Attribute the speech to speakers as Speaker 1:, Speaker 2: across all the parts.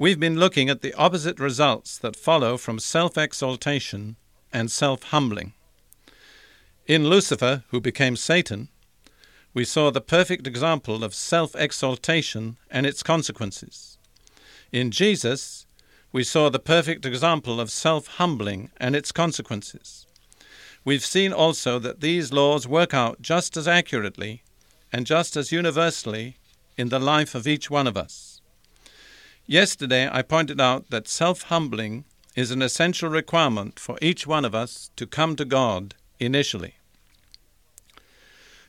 Speaker 1: We've been looking at the opposite results that follow from self exaltation and self humbling. In Lucifer, who became Satan, we saw the perfect example of self exaltation and its consequences. In Jesus, we saw the perfect example of self humbling and its consequences. We've seen also that these laws work out just as accurately and just as universally in the life of each one of us. Yesterday, I pointed out that self humbling is an essential requirement for each one of us to come to God initially.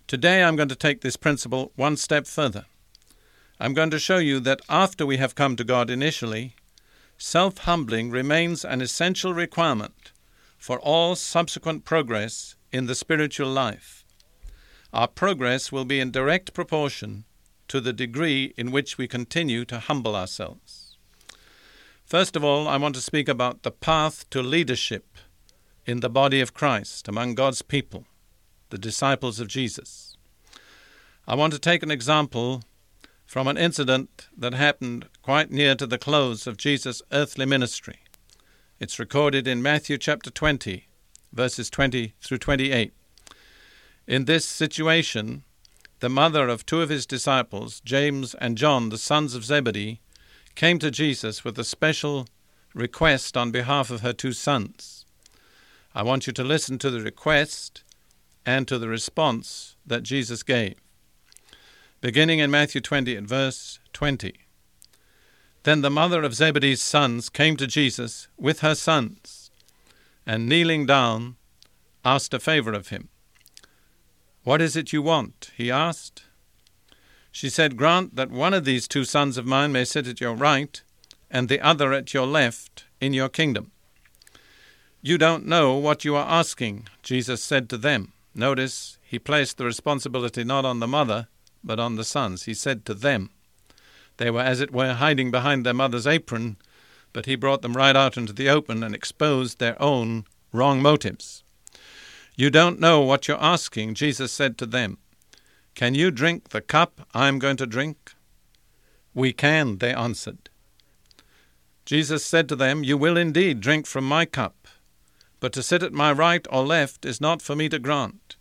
Speaker 1: Today, I'm going to take this principle one step further. I'm going to show you that after we have come to God initially, self humbling remains an essential requirement for all subsequent progress in the spiritual life. Our progress will be in direct proportion to the degree in which we continue to humble ourselves. First of all, I want to speak about the path to leadership in the body of Christ among God's people, the disciples of Jesus. I want to take an example from an incident that happened quite near to the close of Jesus' earthly ministry. It's recorded in Matthew chapter 20, verses 20 through 28. In this situation, the mother of two of his disciples, James and John, the sons of Zebedee, came to Jesus with a special request on behalf of her two sons. I want you to listen to the request and to the response that Jesus gave. Beginning in Matthew 20 at verse 20. Then the mother of Zebedee's sons came to Jesus with her sons, and kneeling down, asked a favor of him. What is it you want? he asked. She said, Grant that one of these two sons of mine may sit at your right, and the other at your left, in your kingdom. You don't know what you are asking, Jesus said to them. Notice, he placed the responsibility not on the mother, but on the sons. He said to them. They were, as it were, hiding behind their mother's apron, but he brought them right out into the open and exposed their own wrong motives. You don't know what you're asking, Jesus said to them. Can you drink the cup I am going to drink? We can, they answered. Jesus said to them, You will indeed drink from my cup, but to sit at my right or left is not for me to grant.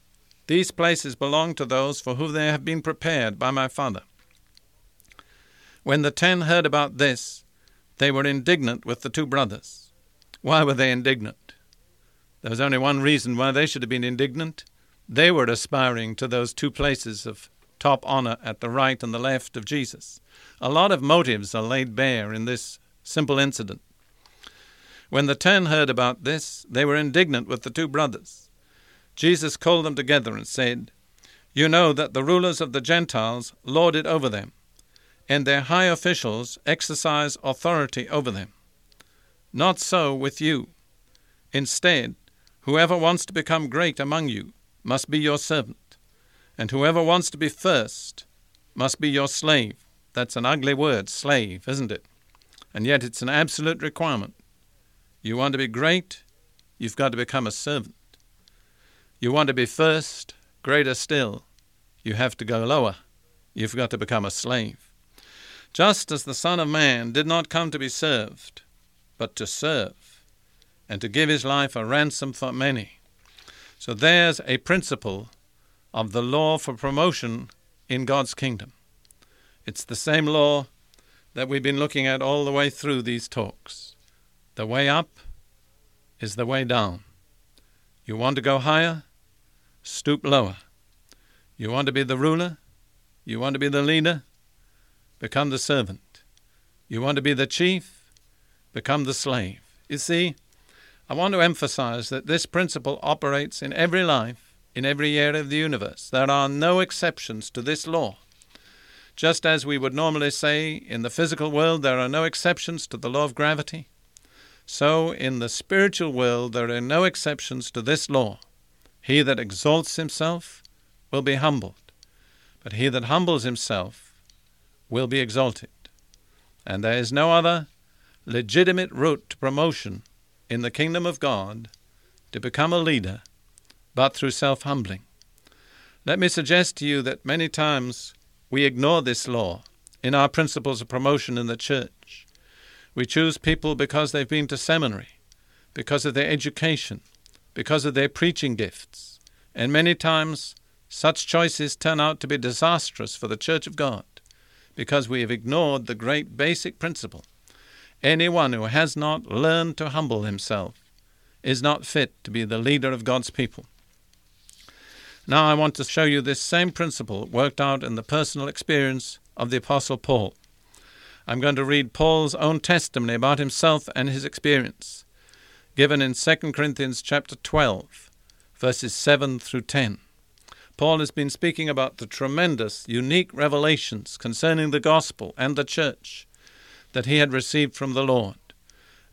Speaker 1: These places belong to those for whom they have been prepared by my Father. When the ten heard about this, they were indignant with the two brothers. Why were they indignant? There was only one reason why they should have been indignant. They were aspiring to those two places of top honor at the right and the left of Jesus. A lot of motives are laid bare in this simple incident. When the ten heard about this, they were indignant with the two brothers. Jesus called them together and said, You know that the rulers of the Gentiles lord it over them, and their high officials exercise authority over them. Not so with you. Instead, Whoever wants to become great among you must be your servant, and whoever wants to be first must be your slave. That's an ugly word, slave, isn't it? And yet it's an absolute requirement. You want to be great, you've got to become a servant. You want to be first, greater still, you have to go lower. You've got to become a slave. Just as the Son of Man did not come to be served, but to serve and to give his life a ransom for many. So there's a principle of the law for promotion in God's kingdom. It's the same law that we've been looking at all the way through these talks. The way up is the way down. You want to go higher? Stoop lower. You want to be the ruler? You want to be the leader? Become the servant. You want to be the chief? Become the slave. You see, I want to emphasize that this principle operates in every life in every area of the universe. There are no exceptions to this law. Just as we would normally say in the physical world there are no exceptions to the law of gravity, so in the spiritual world there are no exceptions to this law. He that exalts himself will be humbled, but he that humbles himself will be exalted. And there is no other legitimate route to promotion in the kingdom of God to become a leader but through self humbling. Let me suggest to you that many times we ignore this law in our principles of promotion in the church. We choose people because they've been to seminary, because of their education, because of their preaching gifts, and many times such choices turn out to be disastrous for the Church of God because we have ignored the great basic principle. Anyone who has not learned to humble himself is not fit to be the leader of God's people. Now I want to show you this same principle worked out in the personal experience of the Apostle Paul. I'm going to read Paul's own testimony about himself and his experience, given in 2 Corinthians chapter 12, verses 7 through 10. Paul has been speaking about the tremendous, unique revelations concerning the gospel and the church that he had received from the Lord.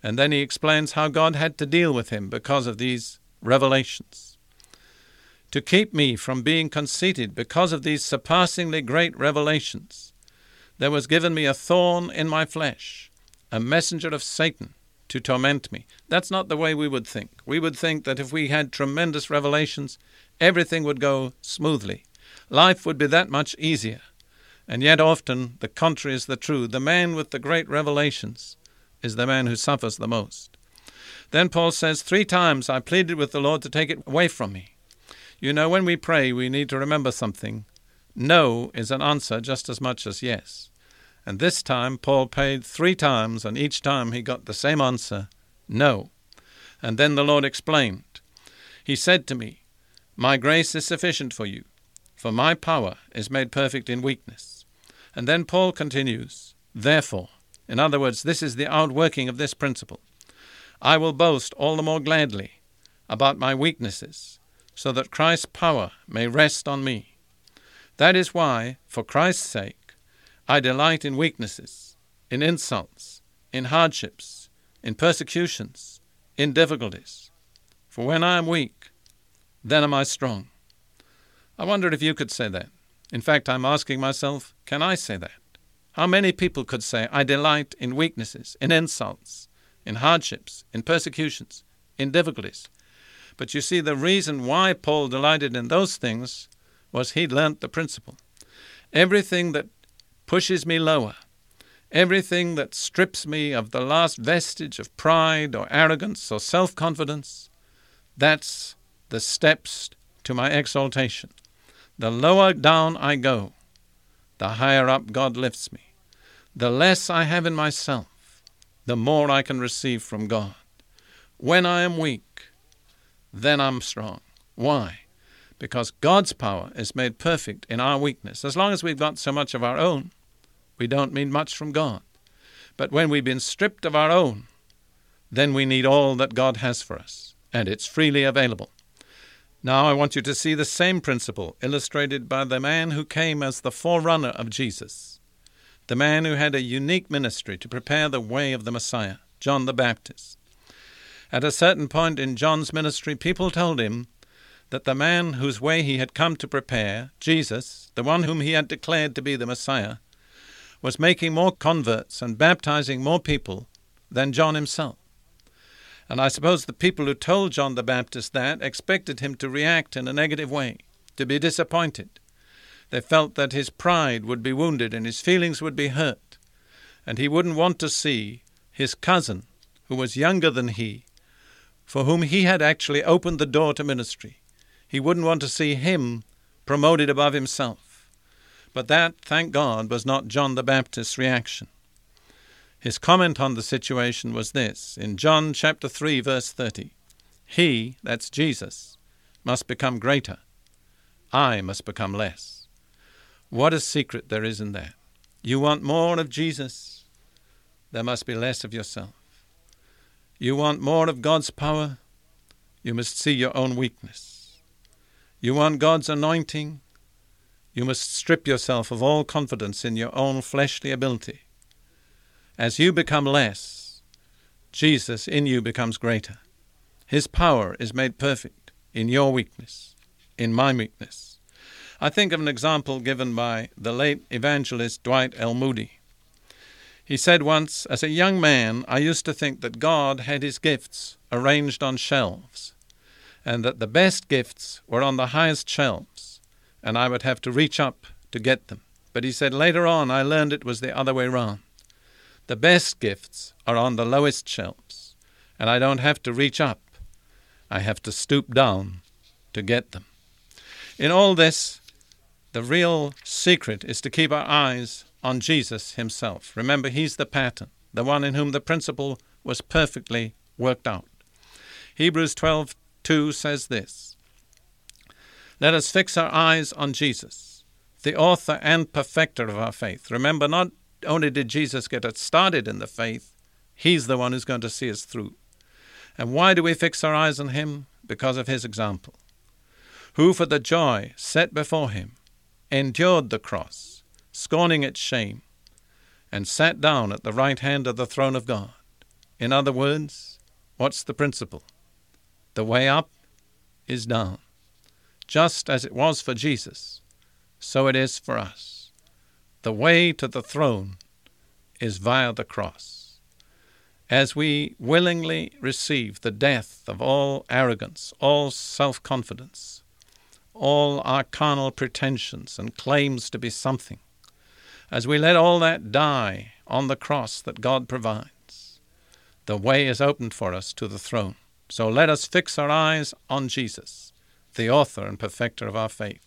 Speaker 1: And then he explains how God had to deal with him because of these revelations. To keep me from being conceited because of these surpassingly great revelations, there was given me a thorn in my flesh, a messenger of Satan to torment me. That's not the way we would think. We would think that if we had tremendous revelations, everything would go smoothly. Life would be that much easier. And yet, often, the contrary is the true. The man with the great revelations is the man who suffers the most. Then Paul says, Three times I pleaded with the Lord to take it away from me. You know, when we pray, we need to remember something. No is an answer just as much as yes. And this time Paul prayed three times, and each time he got the same answer no. And then the Lord explained. He said to me, My grace is sufficient for you, for my power is made perfect in weakness. And then Paul continues, Therefore, in other words, this is the outworking of this principle. I will boast all the more gladly about my weaknesses, so that Christ's power may rest on me. That is why, for Christ's sake, I delight in weaknesses, in insults, in hardships, in persecutions, in difficulties. For when I am weak, then am I strong. I wonder if you could say that. In fact, I'm asking myself, can I say that? How many people could say, I delight in weaknesses, in insults, in hardships, in persecutions, in difficulties? But you see, the reason why Paul delighted in those things was he learnt the principle. Everything that pushes me lower. Everything that strips me of the last vestige of pride or arrogance or self confidence, that's the steps to my exaltation. The lower down I go, the higher up God lifts me. The less I have in myself, the more I can receive from God. When I am weak, then I'm strong. Why? Because God's power is made perfect in our weakness. As long as we've got so much of our own, we don't need much from God. But when we've been stripped of our own, then we need all that God has for us, and it's freely available. Now I want you to see the same principle illustrated by the man who came as the forerunner of Jesus, the man who had a unique ministry to prepare the way of the Messiah, John the Baptist. At a certain point in John's ministry, people told him that the man whose way he had come to prepare, Jesus, the one whom he had declared to be the Messiah, was making more converts and baptizing more people than John himself. And I suppose the people who told John the Baptist that expected him to react in a negative way, to be disappointed. They felt that his pride would be wounded and his feelings would be hurt, and he wouldn't want to see his cousin, who was younger than he, for whom he had actually opened the door to ministry, he wouldn't want to see him promoted above himself. But that, thank God, was not John the Baptist's reaction. His comment on the situation was this in John chapter 3 verse 30. He, that's Jesus, must become greater. I must become less. What a secret there is in that. You want more of Jesus, there must be less of yourself. You want more of God's power, you must see your own weakness. You want God's anointing? You must strip yourself of all confidence in your own fleshly ability. As you become less, Jesus in you becomes greater. His power is made perfect in your weakness, in my weakness. I think of an example given by the late evangelist Dwight L. Moody. He said once, As a young man, I used to think that God had his gifts arranged on shelves, and that the best gifts were on the highest shelves and I would have to reach up to get them. But he said, later on, I learned it was the other way round. The best gifts are on the lowest shelves, and I don't have to reach up. I have to stoop down to get them. In all this, the real secret is to keep our eyes on Jesus himself. Remember, he's the pattern, the one in whom the principle was perfectly worked out. Hebrews 12:2 says this: let us fix our eyes on Jesus, the author and perfecter of our faith. Remember, not only did Jesus get us started in the faith, He's the one who's going to see us through. And why do we fix our eyes on Him? Because of His example. Who, for the joy set before Him, endured the cross, scorning its shame, and sat down at the right hand of the throne of God. In other words, what's the principle? The way up is down. Just as it was for Jesus, so it is for us. The way to the throne is via the cross. As we willingly receive the death of all arrogance, all self confidence, all our carnal pretensions and claims to be something, as we let all that die on the cross that God provides, the way is opened for us to the throne. So let us fix our eyes on Jesus the author and perfecter of our faith.